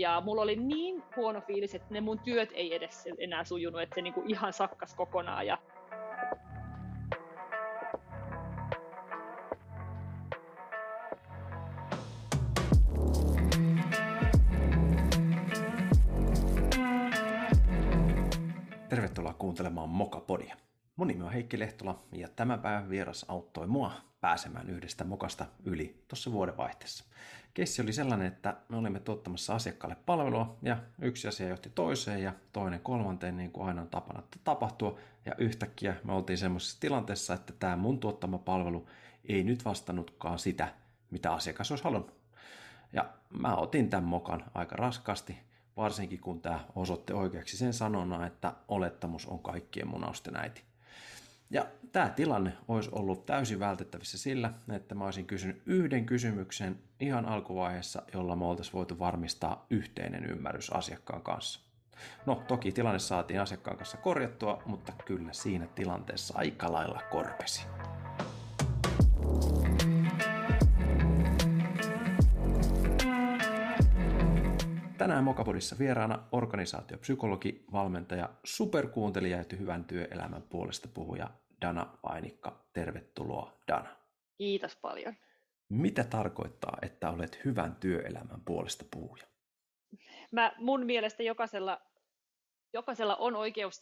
ja mulla oli niin huono fiilis, että ne mun työt ei edes enää sujunut, että se niinku ihan sakkas kokonaan. Ja Tervetuloa kuuntelemaan Mokapodia. Mun nimi on Heikki Lehtola ja tämä päivän vieras auttoi mua pääsemään yhdestä mokasta yli tuossa vuodenvaihteessa. Keissi oli sellainen, että me olimme tuottamassa asiakkaalle palvelua ja yksi asia johti toiseen ja toinen kolmanteen niin kuin aina on tapana tapahtua ja yhtäkkiä me oltiin semmoisessa tilanteessa, että tämä mun tuottama palvelu ei nyt vastannutkaan sitä, mitä asiakas olisi halunnut. Ja mä otin tämän mokan aika raskasti varsinkin kun tämä osoitti oikeaksi sen sanona, että olettamus on kaikkien munausten äiti. Ja tämä tilanne olisi ollut täysin vältettävissä sillä, että mä olisin kysynyt yhden kysymyksen ihan alkuvaiheessa, jolla me oltaisiin voitu varmistaa yhteinen ymmärrys asiakkaan kanssa. No, toki tilanne saatiin asiakkaan kanssa korjattua, mutta kyllä siinä tilanteessa aika lailla korpesi. Tänään Mokapodissa vieraana organisaatiopsykologi, valmentaja, superkuuntelija ja hyvän työelämän puolesta puhuja Dana Vainikka. Tervetuloa Dana. Kiitos paljon. Mitä tarkoittaa, että olet hyvän työelämän puolesta puhuja? Mä, mun mielestä jokaisella, jokaisella on oikeus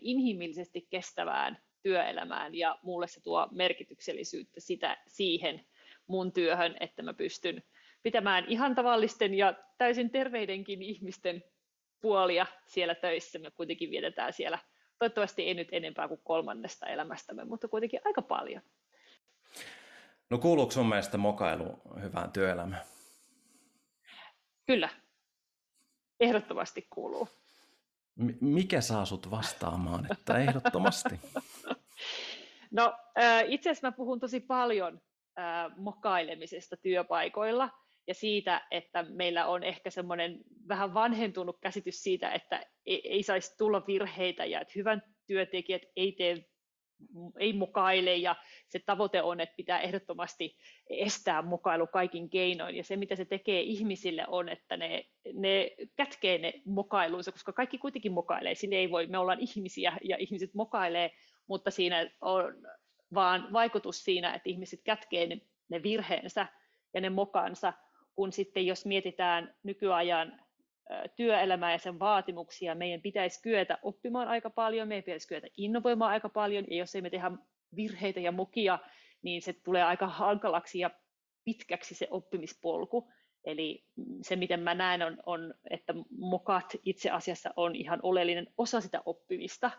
inhimillisesti kestävään työelämään ja mulle se tuo merkityksellisyyttä sitä siihen mun työhön, että mä pystyn pitämään ihan tavallisten ja täysin terveidenkin ihmisten puolia siellä töissä. Me kuitenkin vietetään siellä toivottavasti ei nyt enempää kuin kolmannesta elämästämme, mutta kuitenkin aika paljon. No kuuluuko sun mielestä mokailu hyvään työelämään? Kyllä, ehdottomasti kuuluu. mikä saa sut vastaamaan, että ehdottomasti? no itse asiassa mä puhun tosi paljon mokailemisesta työpaikoilla – ja siitä, että meillä on ehkä semmoinen vähän vanhentunut käsitys siitä, että ei, ei saisi tulla virheitä ja että hyvän työntekijät ei tee ei mukaile ja se tavoite on, että pitää ehdottomasti estää mukailu kaikin keinoin. Ja se, mitä se tekee ihmisille on, että ne, ne kätkee ne mokailuunsa, koska kaikki kuitenkin mokailee. Sinne ei voi, me ollaan ihmisiä ja ihmiset mokailee, mutta siinä on vaan vaikutus siinä, että ihmiset kätkee ne, ne virheensä ja ne mokansa kun sitten jos mietitään nykyajan työelämää ja sen vaatimuksia, meidän pitäisi kyetä oppimaan aika paljon, meidän pitäisi kyetä innovoimaan aika paljon, ja jos ei me tehdä virheitä ja mokia, niin se tulee aika hankalaksi ja pitkäksi se oppimispolku. Eli se, miten mä näen, on, on, että mokat itse asiassa on ihan oleellinen osa sitä oppimista,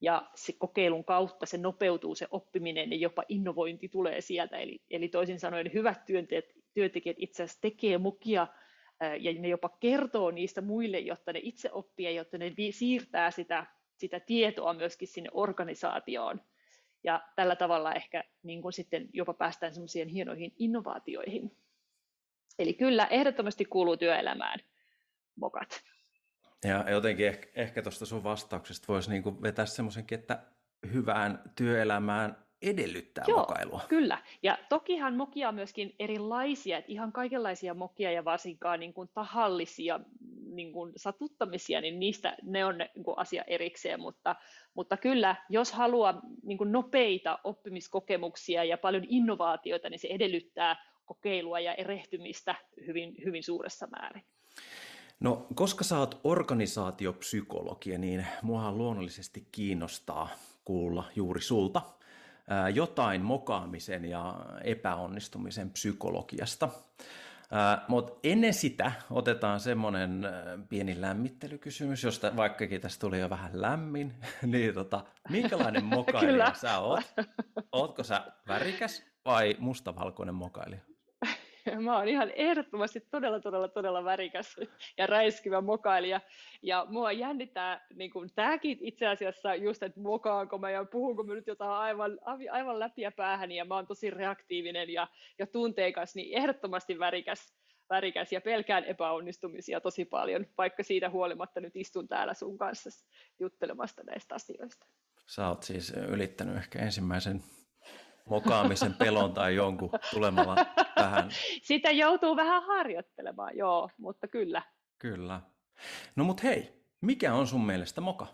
ja se kokeilun kautta se nopeutuu se oppiminen ja jopa innovointi tulee sieltä. Eli, eli toisin sanoen hyvät työnteet, työntekijät itse asiassa tekee mukia ja ne jopa kertoo niistä muille, jotta ne itse oppii jotta ne siirtää sitä, sitä tietoa myöskin sinne organisaatioon. Ja tällä tavalla ehkä niin kuin sitten jopa päästään semmoisiin hienoihin innovaatioihin. Eli kyllä, ehdottomasti kuuluu työelämään mokat. Ja jotenkin ehkä, ehkä tuosta sun vastauksesta voisi niin vetää semmoisenkin, että hyvään työelämään edellyttää Joo, mokailua. kyllä. Ja tokihan mokia on myöskin erilaisia, että ihan kaikenlaisia mokia ja varsinkaan niin kuin tahallisia niin kuin satuttamisia, niin niistä ne on niin kuin asia erikseen, mutta, mutta kyllä, jos haluaa niin kuin nopeita oppimiskokemuksia ja paljon innovaatioita, niin se edellyttää kokeilua ja erehtymistä hyvin, hyvin suuressa määrin. No, koska sä oot organisaatiopsykologia, niin mua luonnollisesti kiinnostaa kuulla juuri sulta jotain mokaamisen ja epäonnistumisen psykologiasta. Mutta ennen sitä otetaan semmoinen pieni lämmittelykysymys, josta vaikkakin tästä tuli jo vähän lämmin, niin tota, minkälainen mokailija sä oot? Ootko sä värikäs vai mustavalkoinen mokailija? Mä oon ihan ehdottomasti todella, todella, todella värikäs ja räiskivä mokailija. Ja mua jännittää niin kuin, tämäkin itse asiassa just, että mokaanko mä ja puhunko mä nyt jotain aivan, aivan läpiä päähän ja mä oon tosi reaktiivinen ja, ja tunteikas, niin ehdottomasti värikäs, värikäs ja pelkään epäonnistumisia tosi paljon, vaikka siitä huolimatta nyt istun täällä sun kanssa juttelemasta näistä asioista. Sä oot siis ylittänyt ehkä ensimmäisen mokaamisen pelon tai jonkun tulemalla tähän. Sitä joutuu vähän harjoittelemaan, joo, mutta kyllä. Kyllä. No mut hei, mikä on sun mielestä moka?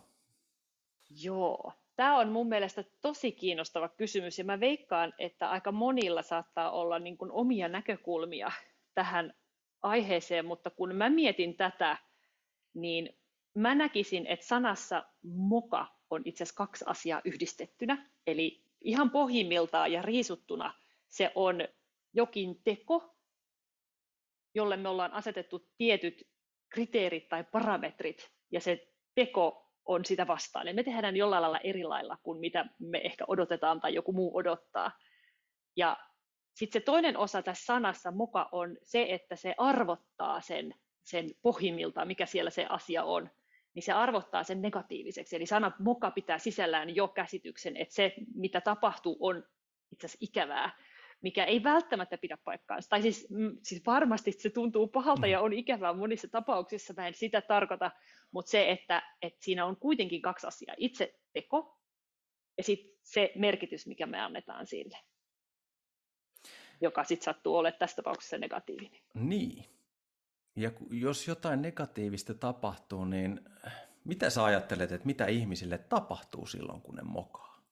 Joo, tämä on mun mielestä tosi kiinnostava kysymys ja mä veikkaan, että aika monilla saattaa olla niin kuin omia näkökulmia tähän aiheeseen, mutta kun mä mietin tätä, niin mä näkisin, että sanassa moka on itse asiassa kaksi asiaa yhdistettynä. Eli ihan pohjimmiltaan ja riisuttuna se on jokin teko, jolle me ollaan asetettu tietyt kriteerit tai parametrit, ja se teko on sitä vastaan. Eli me tehdään jollain lailla eri lailla kuin mitä me ehkä odotetaan tai joku muu odottaa. Ja sitten se toinen osa tässä sanassa moka on se, että se arvottaa sen, sen pohjimmiltaan, mikä siellä se asia on niin se arvottaa sen negatiiviseksi. Eli sana moka pitää sisällään jo käsityksen, että se, mitä tapahtuu, on itse asiassa ikävää, mikä ei välttämättä pidä paikkaansa. Tai siis, mm, siis varmasti se tuntuu pahalta ja on ikävää monissa tapauksissa, mä en sitä tarkoita, mutta se, että, että siinä on kuitenkin kaksi asiaa. Itse teko ja sitten se merkitys, mikä me annetaan sille, joka sitten sattuu olemaan tässä tapauksessa negatiivinen. Niin, ja jos jotain negatiivista tapahtuu, niin mitä sä ajattelet, että mitä ihmisille tapahtuu silloin, kun ne mokaa?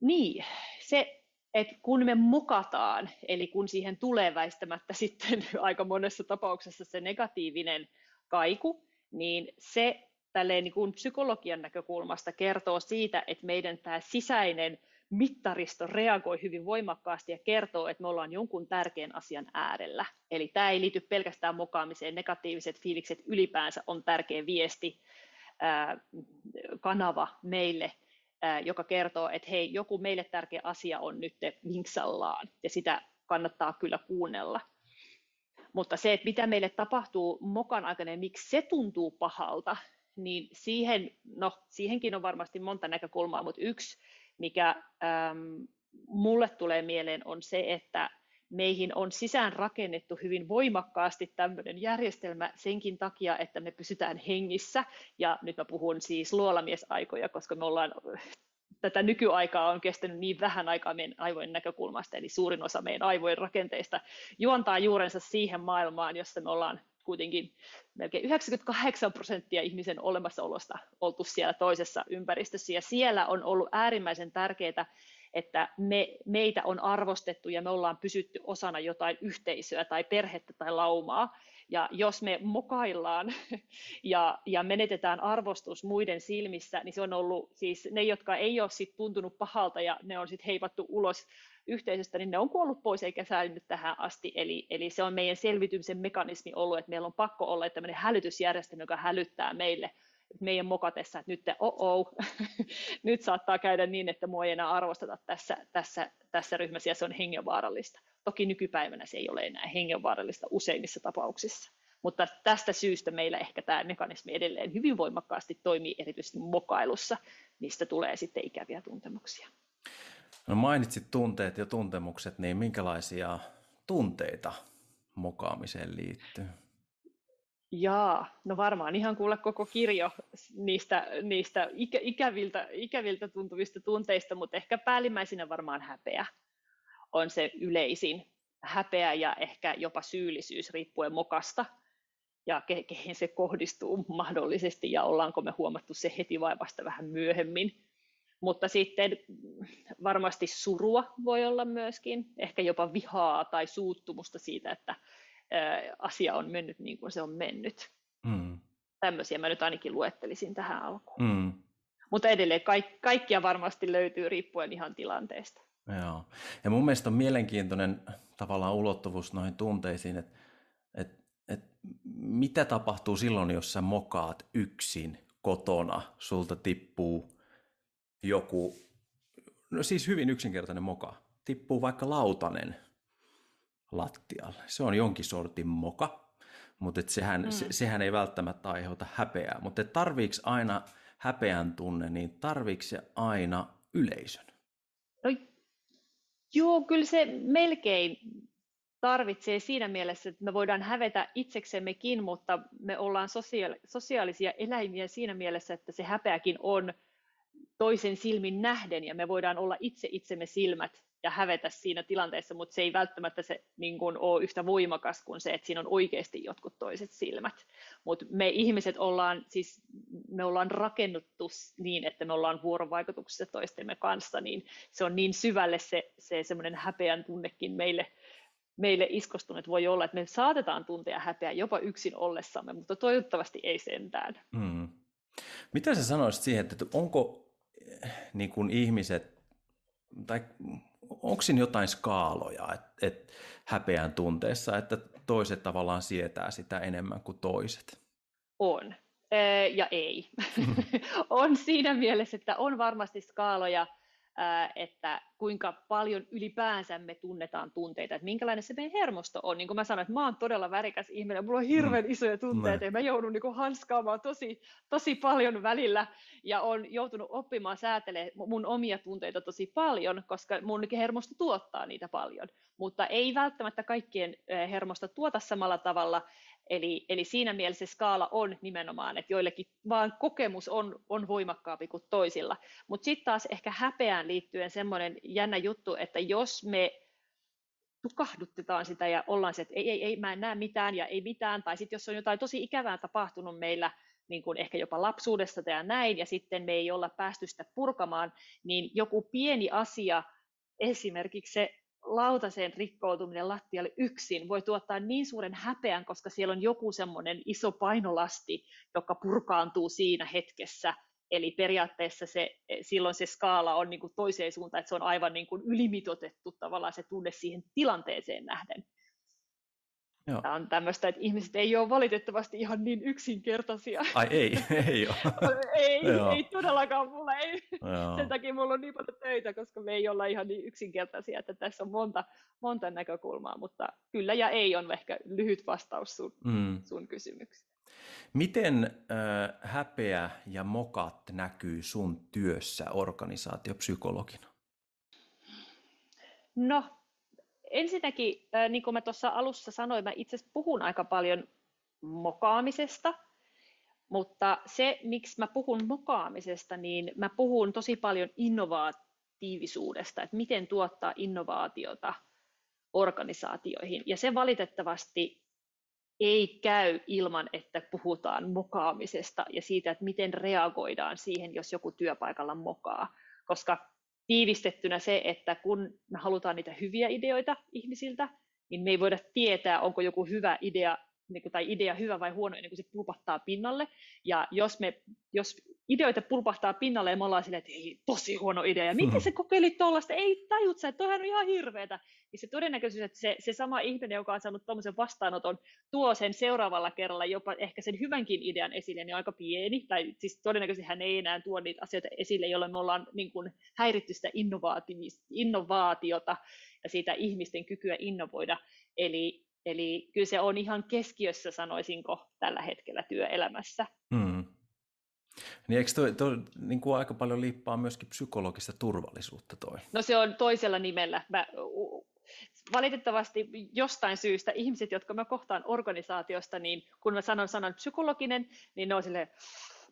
Niin, se, että kun me mokataan, eli kun siihen tulee väistämättä sitten aika monessa tapauksessa se negatiivinen kaiku, niin se niin kuin psykologian näkökulmasta kertoo siitä, että meidän tämä sisäinen mittaristo reagoi hyvin voimakkaasti ja kertoo, että me ollaan jonkun tärkeän asian äärellä. Eli tämä ei liity pelkästään mokaamiseen, negatiiviset fiilikset ylipäänsä on tärkeä viesti, kanava meille, joka kertoo, että hei, joku meille tärkeä asia on nyt vinksallaan, ja sitä kannattaa kyllä kuunnella. Mutta se, että mitä meille tapahtuu mokan aikana ja miksi se tuntuu pahalta, niin siihen, no, siihenkin on varmasti monta näkökulmaa, mutta yksi mikä ähm, mulle tulee mieleen on se, että meihin on sisään rakennettu hyvin voimakkaasti tämmöinen järjestelmä senkin takia, että me pysytään hengissä. Ja nyt mä puhun siis luolamiesaikoja, koska me ollaan tätä nykyaikaa on kestänyt niin vähän aikaa meidän aivojen näkökulmasta, eli suurin osa meidän aivojen rakenteista juontaa juurensa siihen maailmaan, jossa me ollaan kuitenkin melkein 98 prosenttia ihmisen olemassaolosta oltu siellä toisessa ympäristössä, ja siellä on ollut äärimmäisen tärkeää, että me, meitä on arvostettu ja me ollaan pysytty osana jotain yhteisöä tai perhettä tai laumaa. Ja jos me mokaillaan ja, ja menetetään arvostus muiden silmissä, niin se on ollut siis ne, jotka ei ole sit tuntunut pahalta ja ne on sitten heivattu ulos yhteisöstä, niin ne on kuollut pois eikä säilynyt tähän asti. Eli, eli se on meidän selvitymisen mekanismi ollut, että meillä on pakko olla tämmöinen hälytysjärjestelmä, joka hälyttää meille meidän mokatessa, että nyt, oh oh, nyt saattaa käydä niin, että mua ei enää arvosteta tässä, tässä, tässä ryhmässä ja se on hengenvaarallista. Toki nykypäivänä se ei ole enää hengenvaarallista useimmissa tapauksissa. Mutta tästä syystä meillä ehkä tämä mekanismi edelleen hyvin voimakkaasti toimii erityisesti mokailussa, mistä tulee sitten ikäviä tuntemuksia. No mainitsit tunteet ja tuntemukset, niin minkälaisia tunteita mokaamiseen liittyy? Jaa, no varmaan ihan kuulla koko kirjo niistä, niistä ikä, ikäviltä, ikäviltä tuntuvista tunteista, mutta ehkä päällimmäisenä varmaan häpeä on se yleisin. Häpeä ja ehkä jopa syyllisyys riippuen mokasta ja ke, kehen se kohdistuu mahdollisesti ja ollaanko me huomattu se heti vai vasta vähän myöhemmin. Mutta sitten varmasti surua voi olla myöskin, ehkä jopa vihaa tai suuttumusta siitä, että asia on mennyt niin kuin se on mennyt. Mm. Tämmöisiä mä nyt ainakin luettelisin tähän alkuun. Mm. Mutta edelleen kaik- kaikkia varmasti löytyy riippuen ihan tilanteesta. Joo. Ja mun mielestä on mielenkiintoinen tavallaan ulottuvuus noihin tunteisiin, että et, et mitä tapahtuu silloin, jos sä mokaat yksin kotona, sulta tippuu joku, no siis hyvin yksinkertainen moka, tippuu vaikka lautanen lattialle. Se on jonkin sortin moka, mutta et sehän, mm. se, sehän ei välttämättä aiheuta häpeää. Mutta tarviiko aina häpeän tunne, niin tarviiko se aina yleisön? No, joo, kyllä se melkein tarvitsee siinä mielessä, että me voidaan hävetä itseksemmekin, mutta me ollaan sosiaalisia eläimiä siinä mielessä, että se häpeäkin on toisen silmin nähden ja me voidaan olla itse itsemme silmät ja hävetä siinä tilanteessa, mutta se ei välttämättä se niin kuin, ole yhtä voimakas kuin se, että siinä on oikeasti jotkut toiset silmät. Mutta me ihmiset ollaan, siis me ollaan rakennuttu niin, että me ollaan vuorovaikutuksessa toistemme kanssa, niin se on niin syvälle se, se semmoinen häpeän tunnekin meille, meille iskostunut voi olla, että me saatetaan tuntea häpeä jopa yksin ollessamme, mutta toivottavasti ei sentään. Mm. Mitä sä sanoisit siihen, että onko niin kuin ihmiset, tai onko siinä jotain skaaloja, että, että häpeän tunteessa, että toiset tavallaan sietää sitä enemmän kuin toiset? On ja ei. on siinä mielessä, että on varmasti skaaloja, että kuinka paljon ylipäänsä me tunnetaan tunteita, että minkälainen se meidän hermosto on. Niin kuin mä sanoin, että mä oon todella värikäs ihminen, mulla on hirveän mm. isoja tunteita mm. ja mä joudun niin hanskaamaan tosi, tosi paljon välillä ja on joutunut oppimaan säätelemään mun omia tunteita tosi paljon, koska mun hermosto tuottaa niitä paljon, mutta ei välttämättä kaikkien hermosto tuota samalla tavalla, Eli, eli siinä mielessä skaala on nimenomaan, että joillekin vaan kokemus on, on voimakkaampi kuin toisilla. Mutta sitten taas ehkä häpeään liittyen semmoinen jännä juttu, että jos me tukahdutetaan sitä ja ollaan se, että ei, ei, ei, mä en näe mitään ja ei mitään, tai sitten jos on jotain tosi ikävää tapahtunut meillä, niin kuin ehkä jopa lapsuudesta tai näin, ja sitten me ei olla päästy sitä purkamaan, niin joku pieni asia, esimerkiksi se lautaseen rikkoutuminen lattialle yksin voi tuottaa niin suuren häpeän, koska siellä on joku semmoinen iso painolasti, joka purkaantuu siinä hetkessä. Eli periaatteessa se, silloin se skaala on niin kuin toiseen suuntaan, että se on aivan niin kuin ylimitotettu tavallaan se tunne siihen tilanteeseen nähden. Joo. Tämä on tämmöistä, että ihmiset ei ole valitettavasti ihan niin yksinkertaisia. Ai ei, ei ole. ei, ei todellakaan mulla ei. Joo. Sen takia mulla on niin paljon töitä, koska me ei olla ihan niin yksinkertaisia, että tässä on monta, monta näkökulmaa, mutta kyllä ja ei on ehkä lyhyt vastaus sun, mm. sun kysymykseen. Miten äh, häpeä ja mokat näkyy sun työssä organisaatiopsykologina? No, ensinnäkin, niin kuin mä tuossa alussa sanoin, mä itse puhun aika paljon mokaamisesta, mutta se, miksi mä puhun mokaamisesta, niin mä puhun tosi paljon innovatiivisuudesta, että miten tuottaa innovaatiota organisaatioihin. Ja se valitettavasti ei käy ilman, että puhutaan mokaamisesta ja siitä, että miten reagoidaan siihen, jos joku työpaikalla mokaa. Koska tiivistettynä se, että kun me halutaan niitä hyviä ideoita ihmisiltä, niin me ei voida tietää, onko joku hyvä idea niin kuin, tai idea hyvä vai huono ennen kuin se pulpahtaa pinnalle. Ja jos, me, jos ideoita pulpahtaa pinnalle ja me ollaan silleen, että ei, tosi huono idea, ja miten se kokeilit tuollaista, ei tajut sä, että toihan on ihan hirveetä, niin se todennäköisyys, että se, se sama ihminen, joka on saanut tuommoisen vastaanoton, tuo sen seuraavalla kerralla jopa ehkä sen hyvänkin idean esille, niin on aika pieni, tai siis todennäköisesti hän ei enää tuo niitä asioita esille, jolloin me ollaan niin kuin häiritty sitä innovaatiota ja siitä ihmisten kykyä innovoida. Eli Eli kyllä se on ihan keskiössä, sanoisinko, tällä hetkellä työelämässä. Mm. Niin eikö toi, toi niin kuin aika paljon liippaa myöskin psykologista turvallisuutta toi? No se on toisella nimellä. Mä, valitettavasti jostain syystä ihmiset, jotka mä kohtaan organisaatiosta, niin kun mä sanon sanan psykologinen, niin ne on silleen,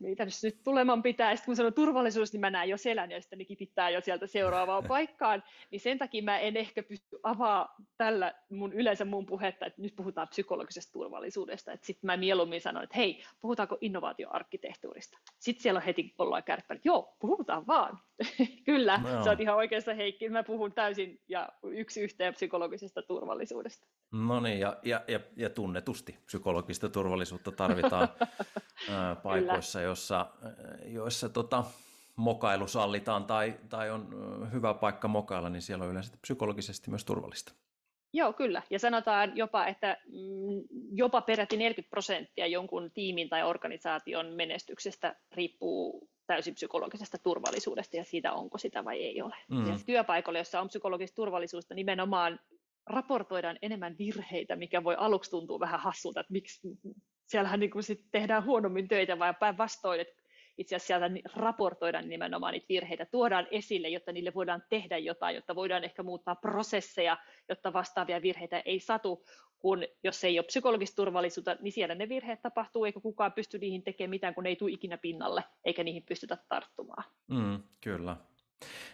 mitä nyt tuleman pitää. Sitten kun sanon turvallisuus, niin mä näen jo selän ja sitten ne kipittää jo sieltä seuraavaan paikkaan. Niin sen takia mä en ehkä pysty avaa tällä mun yleensä mun puhetta, että nyt puhutaan psykologisesta turvallisuudesta. Sitten mä mieluummin sanon, että hei, puhutaanko innovaatioarkkitehtuurista. Sitten siellä on heti ollaan kärppä, että joo, puhutaan vaan. Kyllä, no sä oot ihan oikeassa Heikki. Mä puhun täysin ja yksi yhteen psykologisesta turvallisuudesta. No niin, ja, ja, ja, ja tunnetusti psykologista turvallisuutta tarvitaan paikoissa, joissa, joissa tota, mokailu sallitaan tai, tai on hyvä paikka mokailla, niin siellä on yleensä psykologisesti myös turvallista. Joo, kyllä. Ja sanotaan jopa, että mm, jopa peräti 40 prosenttia jonkun tiimin tai organisaation menestyksestä riippuu täysin psykologisesta turvallisuudesta ja siitä, onko sitä vai ei ole. Mm. Ja työpaikalle, jossa on psykologista turvallisuutta, nimenomaan raportoidaan enemmän virheitä, mikä voi aluksi tuntua vähän hassulta, että miksi siellähän niin sit tehdään huonommin töitä, vai päinvastoin, että itse asiassa sieltä raportoidaan nimenomaan niitä virheitä, tuodaan esille, jotta niille voidaan tehdä jotain, jotta voidaan ehkä muuttaa prosesseja, jotta vastaavia virheitä ei satu, kun jos ei ole psykologista turvallisuutta, niin siellä ne virheet tapahtuu, eikä kukaan pysty niihin tekemään mitään, kun ne ei tule ikinä pinnalle, eikä niihin pystytä tarttumaan. Mm, kyllä.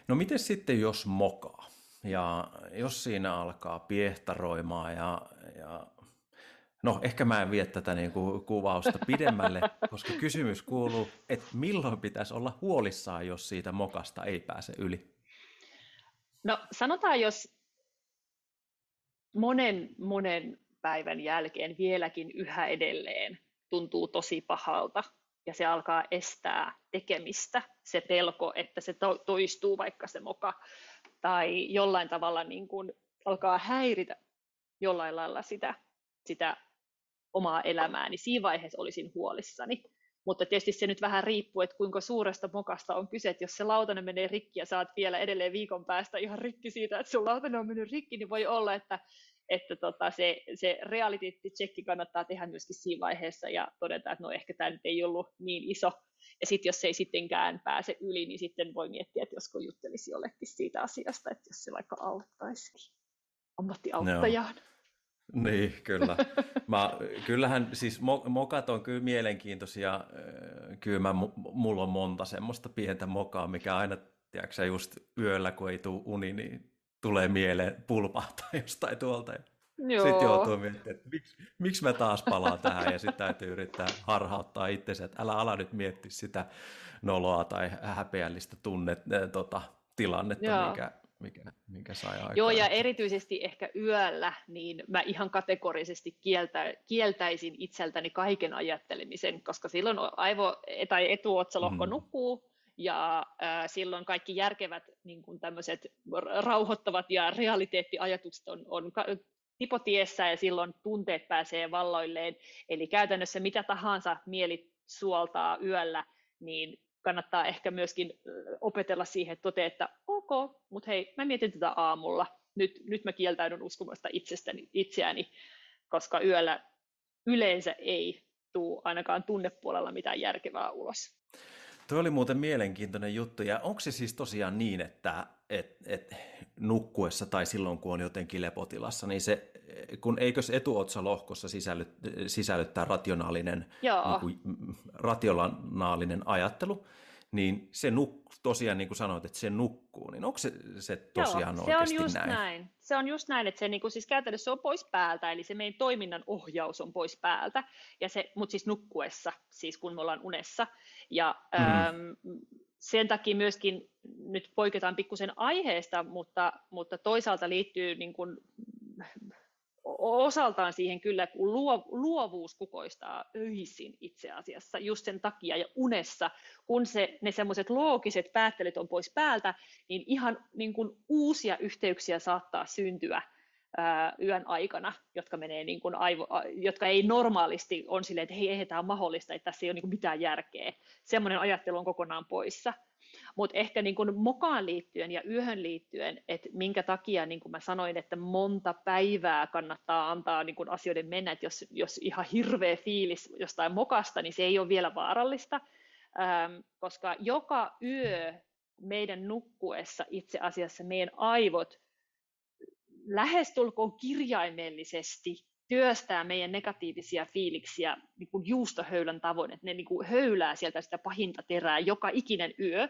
No miten sitten, jos mokaa? ja jos siinä alkaa piehtaroimaan ja, ja No, ehkä mä en vie tätä niin kuin kuvausta pidemmälle, koska kysymys kuuluu, että milloin pitäisi olla huolissaan, jos siitä mokasta ei pääse yli? No sanotaan, jos monen, monen päivän jälkeen vieläkin yhä edelleen tuntuu tosi pahalta ja se alkaa estää tekemistä, se pelko, että se to- toistuu vaikka se moka, tai jollain tavalla niin kuin alkaa häiritä jollain lailla sitä, sitä omaa elämää, niin siinä vaiheessa olisin huolissani. Mutta tietysti se nyt vähän riippuu, että kuinka suuresta mokasta on kyse, että jos se lautanen menee rikki ja saat vielä edelleen viikon päästä ihan rikki siitä, että sun lautanen on mennyt rikki, niin voi olla, että, että tota, se, se reality-tsekki kannattaa tehdä myöskin siinä vaiheessa ja todeta, että no ehkä tämä nyt ei ollut niin iso. Ja sitten jos se ei sittenkään pääse yli, niin sitten voi miettiä, että josko juttelisi jollekin siitä asiasta, että jos se vaikka auttaisikin ammattiauttajaan. No. Niin, kyllä. Mä, kyllähän siis mokat on kyllä mielenkiintoisia. Kyllä mä, mulla on monta semmoista pientä mokaa, mikä aina, tiedätkö just yöllä, kun ei tule uni, niin tulee mieleen pulpahtaa jostain tuolta. Sitten joutuu miettimään, että miksi, miksi mä taas palaan tähän ja sitten täytyy yrittää harhauttaa itsensä, että älä ala nyt miettiä sitä noloa tai häpeällistä tunnet, tota, tilannetta, Joo. mikä, mikä, mikä sai aikaan. Joo, ja erityisesti ehkä yöllä, niin mä ihan kategorisesti kieltä, kieltäisin itseltäni kaiken ajattelemisen, koska silloin aivo- tai etuotsalohko mm. nukkuu, ja äh, silloin kaikki järkevät niin kuin tämmöiset rauhoittavat ja realiteettiajatukset on, on tipotiessä ja silloin tunteet pääsee valloilleen. Eli käytännössä mitä tahansa mieli suoltaa yöllä, niin kannattaa ehkä myöskin opetella siihen, että tote, että ok, mutta hei, mä mietin tätä aamulla. Nyt, nyt mä kieltäydyn uskomasta itsestäni, itseäni, koska yöllä yleensä ei tule ainakaan tunnepuolella mitään järkevää ulos. Tuo oli muuten mielenkiintoinen juttu, ja onko se siis tosiaan niin, että et, et nukkuessa tai silloin, kun on jotenkin lepotilassa, niin se, kun eikös etuotsalohkossa sisälly, sisällyttää rationaalinen, niin kuin, rationaalinen ajattelu, niin se nuk, tosiaan, niin kuin sanoit, että se nukkuu, niin onko se, se tosiaan Joo, se on just näin? näin? Se on just näin, että se niin kuin, siis käytännössä on pois päältä, eli se meidän toiminnan ohjaus on pois päältä, ja se, mutta siis nukkuessa, siis kun me ollaan unessa. Ja mm-hmm. äm, sen takia myöskin nyt poiketaan pikkusen aiheesta, mutta, mutta toisaalta liittyy niin kuin osaltaan siihen kyllä, kun luovuus kukoistaa öisin itse asiassa just sen takia ja unessa, kun se, ne semmoiset loogiset päättelyt on pois päältä, niin ihan niin kuin uusia yhteyksiä saattaa syntyä ää, yön aikana, jotka, menee niin kuin aivo, jotka ei normaalisti on silleen, että hei, ei tämä on mahdollista, että tässä ei ole niin kuin mitään järkeä. Semmoinen ajattelu on kokonaan poissa. Mutta ehkä niin kuin mokaan liittyen ja yöhön liittyen, että minkä takia niin kuin mä sanoin, että monta päivää kannattaa antaa niin kuin asioiden mennä, että jos, jos ihan hirveä fiilis jostain mokasta, niin se ei ole vielä vaarallista, ähm, koska joka yö meidän nukkuessa itse asiassa meidän aivot lähestulkoon kirjaimellisesti työstää meidän negatiivisia fiiliksiä niin kuin juustohöylän tavoin, että ne niin kuin höylää sieltä sitä pahinta terää joka ikinen yö,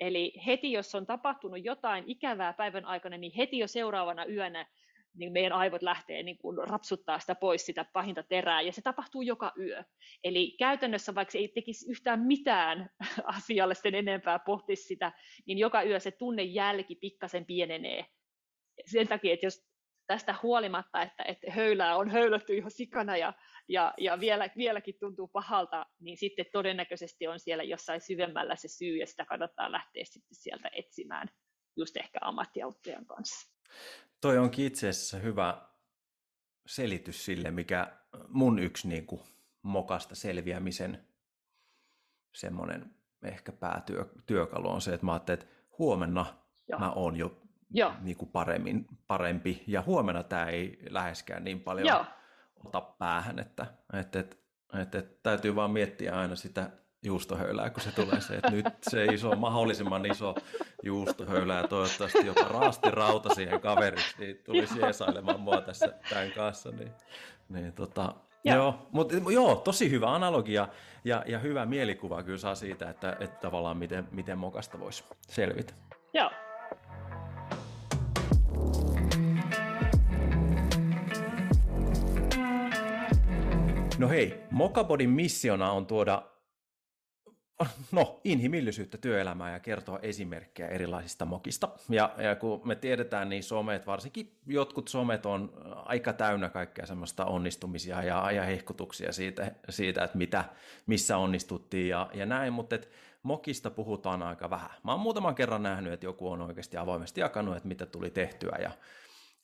Eli heti, jos on tapahtunut jotain ikävää päivän aikana, niin heti jo seuraavana yönä niin meidän aivot lähtee niin kuin rapsuttaa sitä pois sitä pahinta terää, ja se tapahtuu joka yö. Eli käytännössä, vaikka ei tekisi yhtään mitään asialle sen enempää, pohtisi sitä, niin joka yö se tunnejälki pikkasen pienenee. Sen takia, että jos tästä huolimatta, että, että höylää on höylätty ihan sikana ja, ja, ja vielä, vieläkin tuntuu pahalta, niin sitten todennäköisesti on siellä jossain syvemmällä se syy, ja sitä kannattaa lähteä sitten sieltä etsimään just ehkä ammattiauttajan kanssa. Toi onkin itse asiassa hyvä selitys sille, mikä mun yksi niin kuin mokasta selviämisen semmoinen ehkä päätyökalu on se, että mä ajattelin, että huomenna Joo. mä oon jo Joo. Niin kuin paremmin, parempi. Ja huomenna tämä ei läheskään niin paljon Joo. Ota päähän, että, että, että, että, että täytyy vaan miettiä aina sitä juustohöylää, kun se tulee se, että nyt se iso, mahdollisimman iso juustohöylä ja toivottavasti jopa raasti rauta siihen kaveriksi, niin tulisi jeesailemaan mua tässä tämän kanssa. Niin, niin tota, Joo. Joo, mutta joo, tosi hyvä analogia ja, ja hyvä mielikuva kyllä saa siitä, että, että tavallaan miten, miten mokasta voisi selvitä. Joo, No hei, Mokabodin missiona on tuoda no, inhimillisyyttä työelämään ja kertoa esimerkkejä erilaisista mokista. Ja, ja kun me tiedetään, niin somet, varsinkin jotkut somet on aika täynnä kaikkea semmoista onnistumisia ja, ja hehkutuksia siitä, siitä, että mitä, missä onnistuttiin ja, ja näin, mutta et mokista puhutaan aika vähän. Mä oon muutaman kerran nähnyt, että joku on oikeasti avoimesti jakanut, että mitä tuli tehtyä, ja,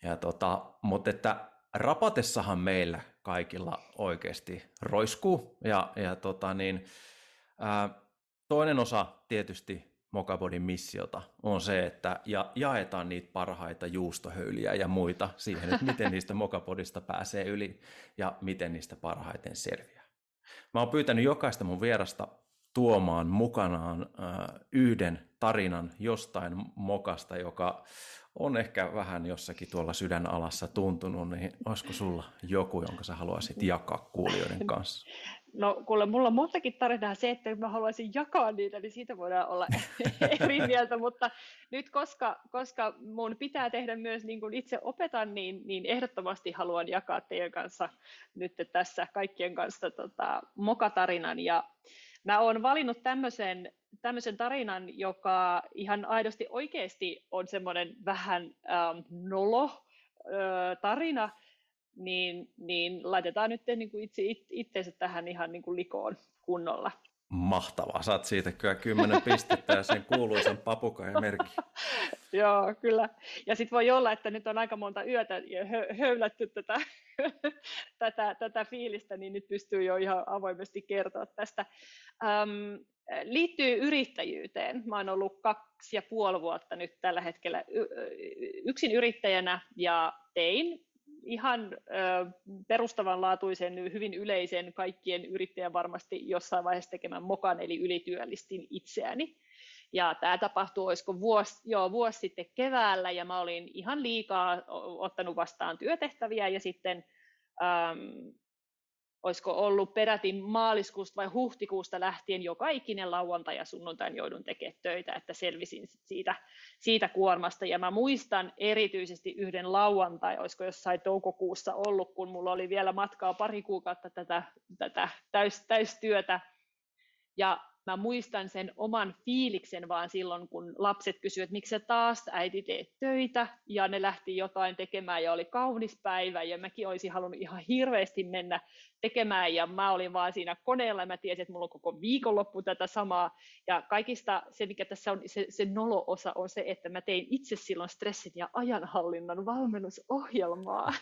ja tota, mutta että rapatessahan meillä kaikilla oikeasti roiskuu, ja, ja tota niin, ää, toinen osa tietysti Mokabodin missiota on se, että ja, jaetaan niitä parhaita juustohöyliä ja muita siihen, että miten niistä Mokabodista pääsee yli ja miten niistä parhaiten selviää. Mä oon pyytänyt jokaista mun vierasta tuomaan mukanaan äh, yhden tarinan jostain mokasta, joka on ehkä vähän jossakin tuolla sydänalassa tuntunut, niin olisiko sulla joku, jonka sä haluaisit jakaa kuulijoiden kanssa? No kuule, mulla on montakin tarinaa. Se, että mä haluaisin jakaa niitä, niin siitä voidaan olla eri mieltä, mutta nyt koska, koska mun pitää tehdä myös niin kuin itse opetan, niin, niin ehdottomasti haluan jakaa teidän kanssa nyt tässä kaikkien kanssa tota, mokatarinan ja Mä oon valinnut tämmöisen, tämmöisen tarinan, joka ihan aidosti oikeasti on semmoinen vähän ähm, nolo äh, tarina, niin, niin laitetaan nyt niin kuin itse it, itseensä tähän ihan niin kuin likoon kunnolla. Mahtavaa, saat siitä kyllä kymmenen pistettä ja sen kuuluisan papukajan merkki. Joo, kyllä. Ja sitten voi olla, että nyt on aika monta yötä höylätty tätä, tätä, tätä fiilistä, niin nyt pystyy jo ihan avoimesti kertoa tästä. Ähm, liittyy yrittäjyyteen. Mä oon ollut kaksi ja puoli vuotta nyt tällä hetkellä yksin yrittäjänä ja tein ihan perustavanlaatuisen, hyvin yleisen kaikkien yrittäjän varmasti jossain vaiheessa tekemään mokan, eli ylityöllistin itseäni. Ja tämä tapahtui, olisiko vuosi, joo, vuosi sitten keväällä, ja mä olin ihan liikaa ottanut vastaan työtehtäviä, ja sitten äm, olisiko ollut peräti maaliskuusta vai huhtikuusta lähtien joka ikinen lauantai ja sunnuntain joudun tekemään töitä, että selvisin siitä, siitä kuormasta. Ja mä muistan erityisesti yhden lauantai, olisiko jossain toukokuussa ollut, kun mulla oli vielä matkaa pari kuukautta tätä, tätä täys, täystyötä. Ja mä muistan sen oman fiiliksen vaan silloin, kun lapset kysyivät, että miksi sä taas äiti teet töitä, ja ne lähti jotain tekemään, ja oli kaunis päivä, ja mäkin olisin halunnut ihan hirveästi mennä tekemään, ja mä olin vaan siinä koneella, ja mä tiesin, että mulla on koko viikonloppu tätä samaa, ja kaikista se, mikä tässä on, se, se nolo-osa on se, että mä tein itse silloin stressin ja ajanhallinnan valmennusohjelmaa,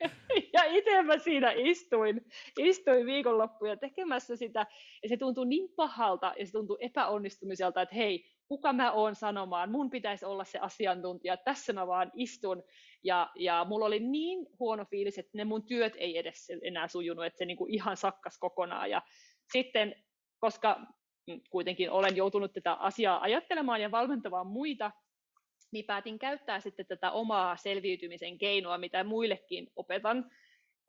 ja itse mä siinä istuin, istuin viikonloppuja tekemässä sitä, ja se tuntui niin pahalta, ja se tuntui epäonnistumiselta, että hei, kuka mä oon sanomaan, mun pitäisi olla se asiantuntija, tässä mä vaan istun, ja, ja mulla oli niin huono fiilis, että ne mun työt ei edes enää sujunut, että se niinku ihan sakkas kokonaan, ja sitten, koska kuitenkin olen joutunut tätä asiaa ajattelemaan ja valmentamaan muita, niin päätin käyttää sitten tätä omaa selviytymisen keinoa, mitä muillekin opetan.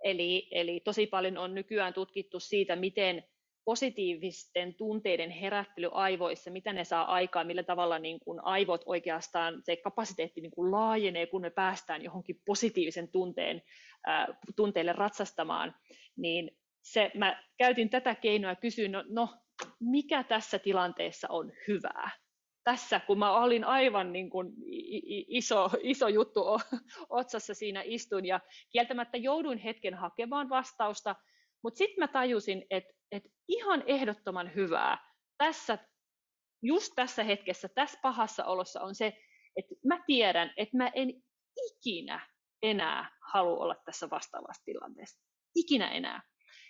Eli, eli tosi paljon on nykyään tutkittu siitä, miten positiivisten tunteiden herättely aivoissa, mitä ne saa aikaan, millä tavalla niin kuin aivot oikeastaan, se kapasiteetti niin kuin laajenee, kun me päästään johonkin positiivisen tunteen, äh, tunteille ratsastamaan, niin se, mä käytin tätä keinoa ja kysyin, no, no mikä tässä tilanteessa on hyvää? Tässä, kun mä olin aivan niin kuin iso, iso juttu otsassa siinä istun ja kieltämättä jouduin hetken hakemaan vastausta, mutta sitten mä tajusin, että et ihan ehdottoman hyvää tässä, just tässä hetkessä, tässä pahassa olossa on se, että mä tiedän, että mä en ikinä enää halua olla tässä vastaavassa tilanteessa. Ikinä enää.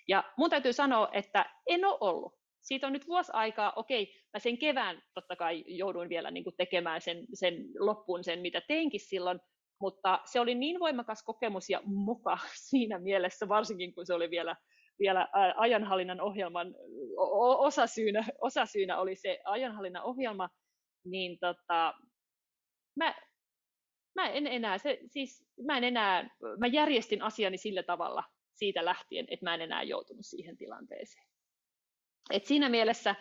Ja mun täytyy sanoa, että en ole ollut. Siitä on nyt vuosi aikaa, okei, mä sen kevään totta kai jouduin vielä niin tekemään sen, sen loppuun sen, mitä teinkin silloin, mutta se oli niin voimakas kokemus ja muka siinä mielessä, varsinkin kun se oli vielä vielä ajanhallinnan ohjelman osasyynä, osasyynä oli se ajanhallinnan ohjelma, niin tota, mä, mä en enää, se, siis mä en enää, mä järjestin asiani sillä tavalla siitä lähtien, että mä en enää joutunut siihen tilanteeseen. Et siinä mielessä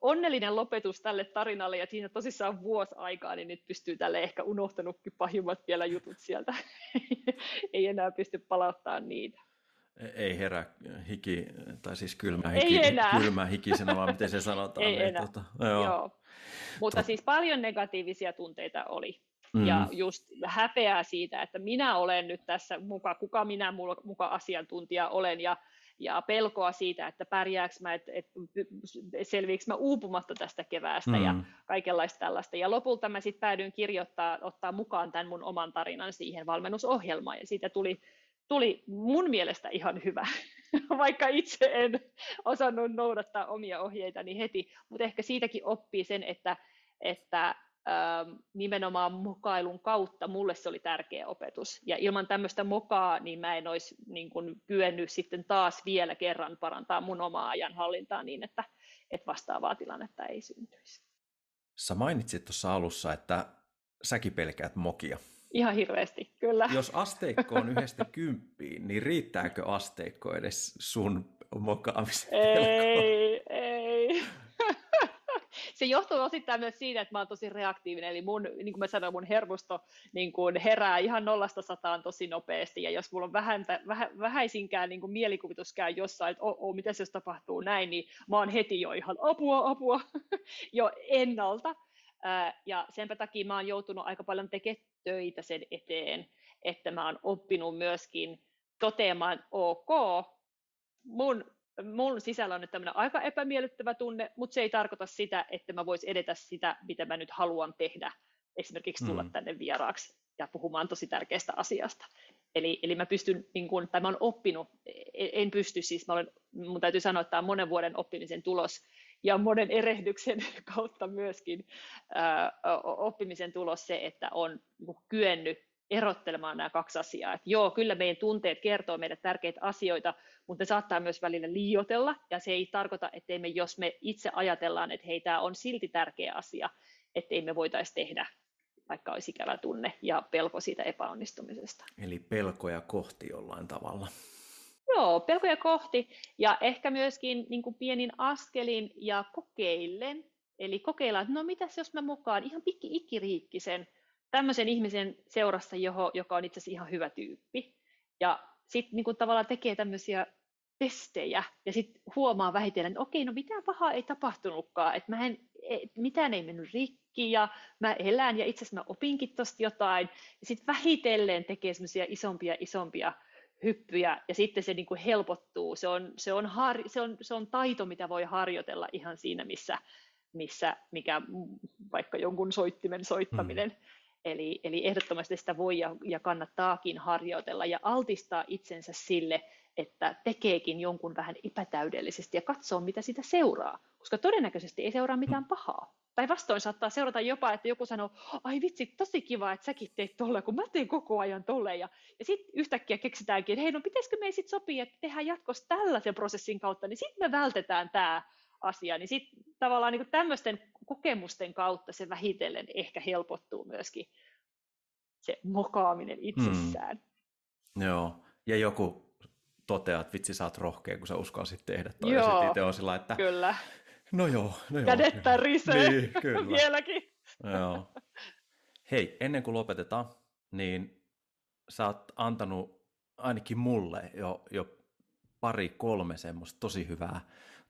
onnellinen lopetus tälle tarinalle ja siinä tosissaan vuosi aikaa, niin nyt pystyy tälle ehkä unohtanutkin pahimmat vielä jutut sieltä. Ei enää pysty palauttamaan niitä. Ei herää hiki, tai siis kylmä hiki, Ei enää. kylmä hikisenä, vaan miten se sanotaan. Ei niin, enää. Tota, joo. Joo. Mutta Tot- siis paljon negatiivisia tunteita oli. Mm. Ja just häpeää siitä, että minä olen nyt tässä muka, kuka minä muka asiantuntija olen, ja, ja pelkoa siitä, että pärjääkö mä, että et, selviikö mä uupumatta tästä keväästä ja Mm. kaikenlaista tällaista. Ja lopulta mä sitten päädyin kirjoittaa, ottaa mukaan tämän mun oman tarinan siihen valmennusohjelmaan, ja siitä tuli, tuli mun mielestä ihan hyvä, vaikka itse en osannut noudattaa omia ohjeitani heti, mutta ehkä siitäkin oppii sen, että, että ähm, nimenomaan mokailun kautta mulle se oli tärkeä opetus. Ja ilman tämmöistä mokaa, niin mä en olisi niin kuin, kyennyt sitten taas vielä kerran parantaa mun omaa ajanhallintaa niin, että, että vastaavaa tilannetta ei syntyisi. Sä mainitsit tuossa alussa, että säkin pelkäät mokia. Ihan hirveästi, kyllä. Jos asteikko on yhdestä kymppiin, niin riittääkö asteikko edes sun mokaamisen? Ei, ei. Se johtuu osittain myös siitä, että mä oon tosi reaktiivinen, eli mun, niin kuin mä sanoin, mun hermosto niin kuin herää ihan nollasta sataan tosi nopeasti, ja jos mulla on vähäntä, vähä, vähäisinkään niin kuin mielikuvitus käy jossain, että oh, oh, mitä jos tapahtuu näin, niin mä oon heti jo ihan apua, apua, jo ennalta. Ää, Ja senpä takia mä oon joutunut aika paljon tekemään töitä sen eteen, että mä oon oppinut myöskin toteamaan, ok, mun, mun sisällä on nyt tämmöinen aika epämiellyttävä tunne, mutta se ei tarkoita sitä, että mä vois edetä sitä, mitä mä nyt haluan tehdä. Esimerkiksi tulla mm. tänne vieraaksi ja puhumaan tosi tärkeästä asiasta. Eli, eli mä pystyn, niin kun, tai mä oon oppinut, en, en pysty siis, mä olen, mun täytyy sanoa, että tämä on monen vuoden oppimisen tulos ja monen erehdyksen kautta myöskin oppimisen tulos se, että on niin kyennyt erottelemaan nämä kaksi asiaa. Että joo, kyllä meidän tunteet kertoo meille tärkeitä asioita, mutta ne saattaa myös välillä liiotella, ja se ei tarkoita, että me, jos me itse ajatellaan, että hei, tämä on silti tärkeä asia, ettei me voitaisi tehdä, vaikka olisi ikävä tunne ja pelko siitä epäonnistumisesta. Eli pelkoja kohti jollain tavalla. Joo, pelkoja kohti ja ehkä myöskin niin kuin pienin askelin ja kokeillen. Eli kokeillaan, että no mitäs jos mä mukaan ihan pikki ikkiriikkisen tämmöisen ihmisen seurassa, johon, joka on itse asiassa ihan hyvä tyyppi. Ja sitten niin kuin tavallaan tekee tämmöisiä testejä ja sitten huomaa vähitellen, että okei, no mitään pahaa ei tapahtunutkaan, että mä en, mitään ei mennyt rikki ja mä elän ja itse asiassa mä opinkin tosta jotain. Ja sitten vähitellen tekee semmoisia isompia isompia hyppyjä ja sitten se niin kuin helpottuu. Se on, se, on har, se, on, se on taito, mitä voi harjoitella ihan siinä, missä, missä mikä vaikka jonkun soittimen soittaminen. Mm. Eli, eli ehdottomasti sitä voi ja, ja kannattaakin harjoitella ja altistaa itsensä sille, että tekeekin jonkun vähän epätäydellisesti ja katsoo, mitä sitä seuraa. Koska todennäköisesti ei seuraa mitään pahaa. Päinvastoin saattaa seurata jopa, että joku sanoo, ai vitsi, tosi kiva, että säkin teet tolleen, kun mä teen koko ajan tolleen. Ja, ja sitten yhtäkkiä keksitäänkin, että hei, no pitäisikö me sitten sopia, että tehdään jatkossa tällaisen prosessin kautta, niin sitten me vältetään tämä asia. Niin sitten tavallaan niin tämmöisten kokemusten kautta se vähitellen ehkä helpottuu myöskin se mokaaminen itsessään. Mm. Joo, ja joku toteaa, että vitsi sä oot rohkea, kun sä uskalsit tehdä toi. Joo, ja sitten itse on sillä, että Kyllä, no joo, no joo. kädet tärisee Niin, kyllä. vieläkin. Joo. Hei, ennen kuin lopetetaan, niin sä oot antanut ainakin mulle jo, jo pari, kolme semmoista tosi hyvää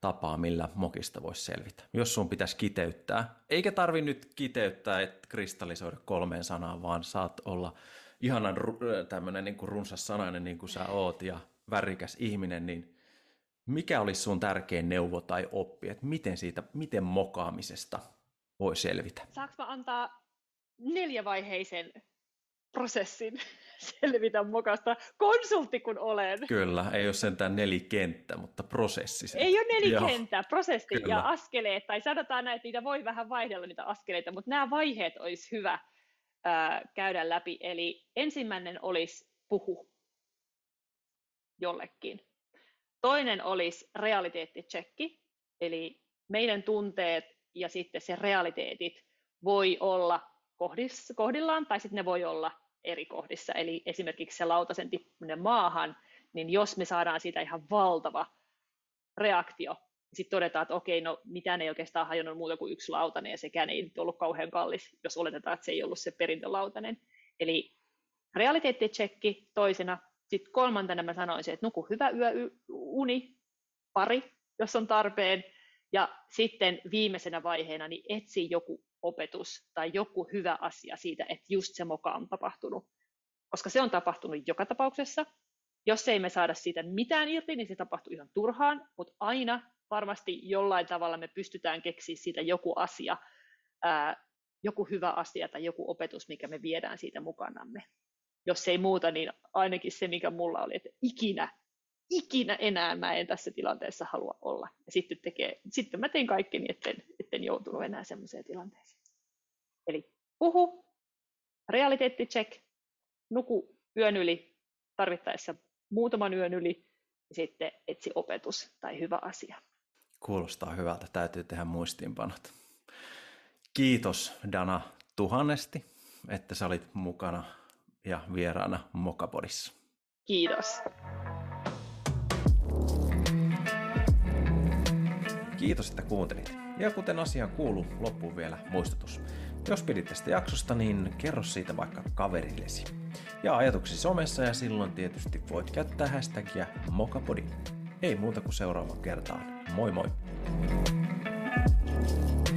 tapaa, millä mokista voisi selvitä. Jos sun pitäisi kiteyttää, eikä tarvi nyt kiteyttää, että kristallisoida kolmeen sanaan, vaan saat olla ihanan ru- tämmöinen niin runsas sanainen niin kuin sä oot ja värikäs ihminen, niin mikä olisi sun tärkein neuvo tai oppi, että miten siitä, miten mokaamisesta voi selvitä? Saanko mä antaa neljävaiheisen prosessin selvitä mokasta, konsultti kun olen. Kyllä, ei ole sentään nelikenttä, mutta prosessi. se. Ei ole Joo. nelikenttä, prosessi Kyllä. ja askeleet, tai sanotaan näin, että niitä voi vähän vaihdella niitä askeleita, mutta nämä vaiheet olisi hyvä ää, käydä läpi. Eli ensimmäinen olisi puhu jollekin. Toinen olisi realiteettitsekki, eli meidän tunteet ja sitten se realiteetit voi olla kohdis, kohdillaan tai sitten ne voi olla eri kohdissa. Eli esimerkiksi se lautasen tippuminen maahan, niin jos me saadaan siitä ihan valtava reaktio, sitten todetaan, että okei, no mitään ei oikeastaan hajonnut muuta kuin yksi lautanen, ja sekään ei nyt ollut kauhean kallis, jos oletetaan, että se ei ollut se perintölautanen. Eli realiteettitsekki toisena, sitten kolmantena mä sanoisin, että nuku hyvä yö uni, pari, jos on tarpeen, ja sitten viimeisenä vaiheena niin etsi joku opetus tai joku hyvä asia siitä, että just se moka on tapahtunut. Koska se on tapahtunut joka tapauksessa. Jos ei me saada siitä mitään irti, niin se tapahtuu ihan turhaan, mutta aina varmasti jollain tavalla me pystytään keksiä siitä joku asia, ää, joku hyvä asia tai joku opetus, mikä me viedään siitä mukanamme. Jos ei muuta, niin ainakin se, mikä mulla oli, että ikinä, ikinä enää mä en tässä tilanteessa halua olla. Ja sitten, tekee, sitten mä tein kaikkeni, etten, etten joutunut enää semmoiseen tilanteeseen. Eli puhu, realiteetti-check, nuku yön yli, tarvittaessa muutaman yön yli, ja sitten etsi opetus tai hyvä asia. Kuulostaa hyvältä, täytyy tehdä muistiinpanot. Kiitos Dana tuhannesti, että sä olit mukana ja vieraana Mokapodissa. Kiitos. Kiitos, että kuuntelit. Ja kuten asiaan kuuluu, loppuun vielä muistutus. Jos pidit tästä jaksosta, niin kerro siitä vaikka kaverillesi. Ja ajatuksi somessa ja silloin tietysti voit käyttää hashtagia Mokapodi. Ei muuta kuin seuraava kertaan. Moi moi! thank you